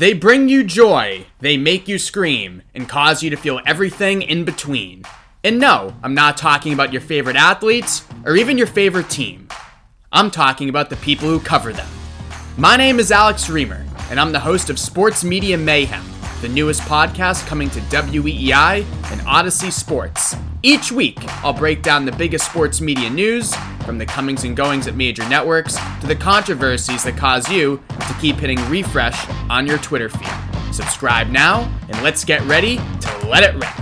They bring you joy, they make you scream, and cause you to feel everything in between. And no, I'm not talking about your favorite athletes or even your favorite team. I'm talking about the people who cover them. My name is Alex Reimer, and I'm the host of Sports Media Mayhem, the newest podcast coming to WEEI and Audacy Sports. Each week, I'll break down the biggest sports media news, from the comings and goings at major networks to the controversies that cause you to keep hitting refresh on your Twitter feed. Subscribe now, and let's get ready to let it rip.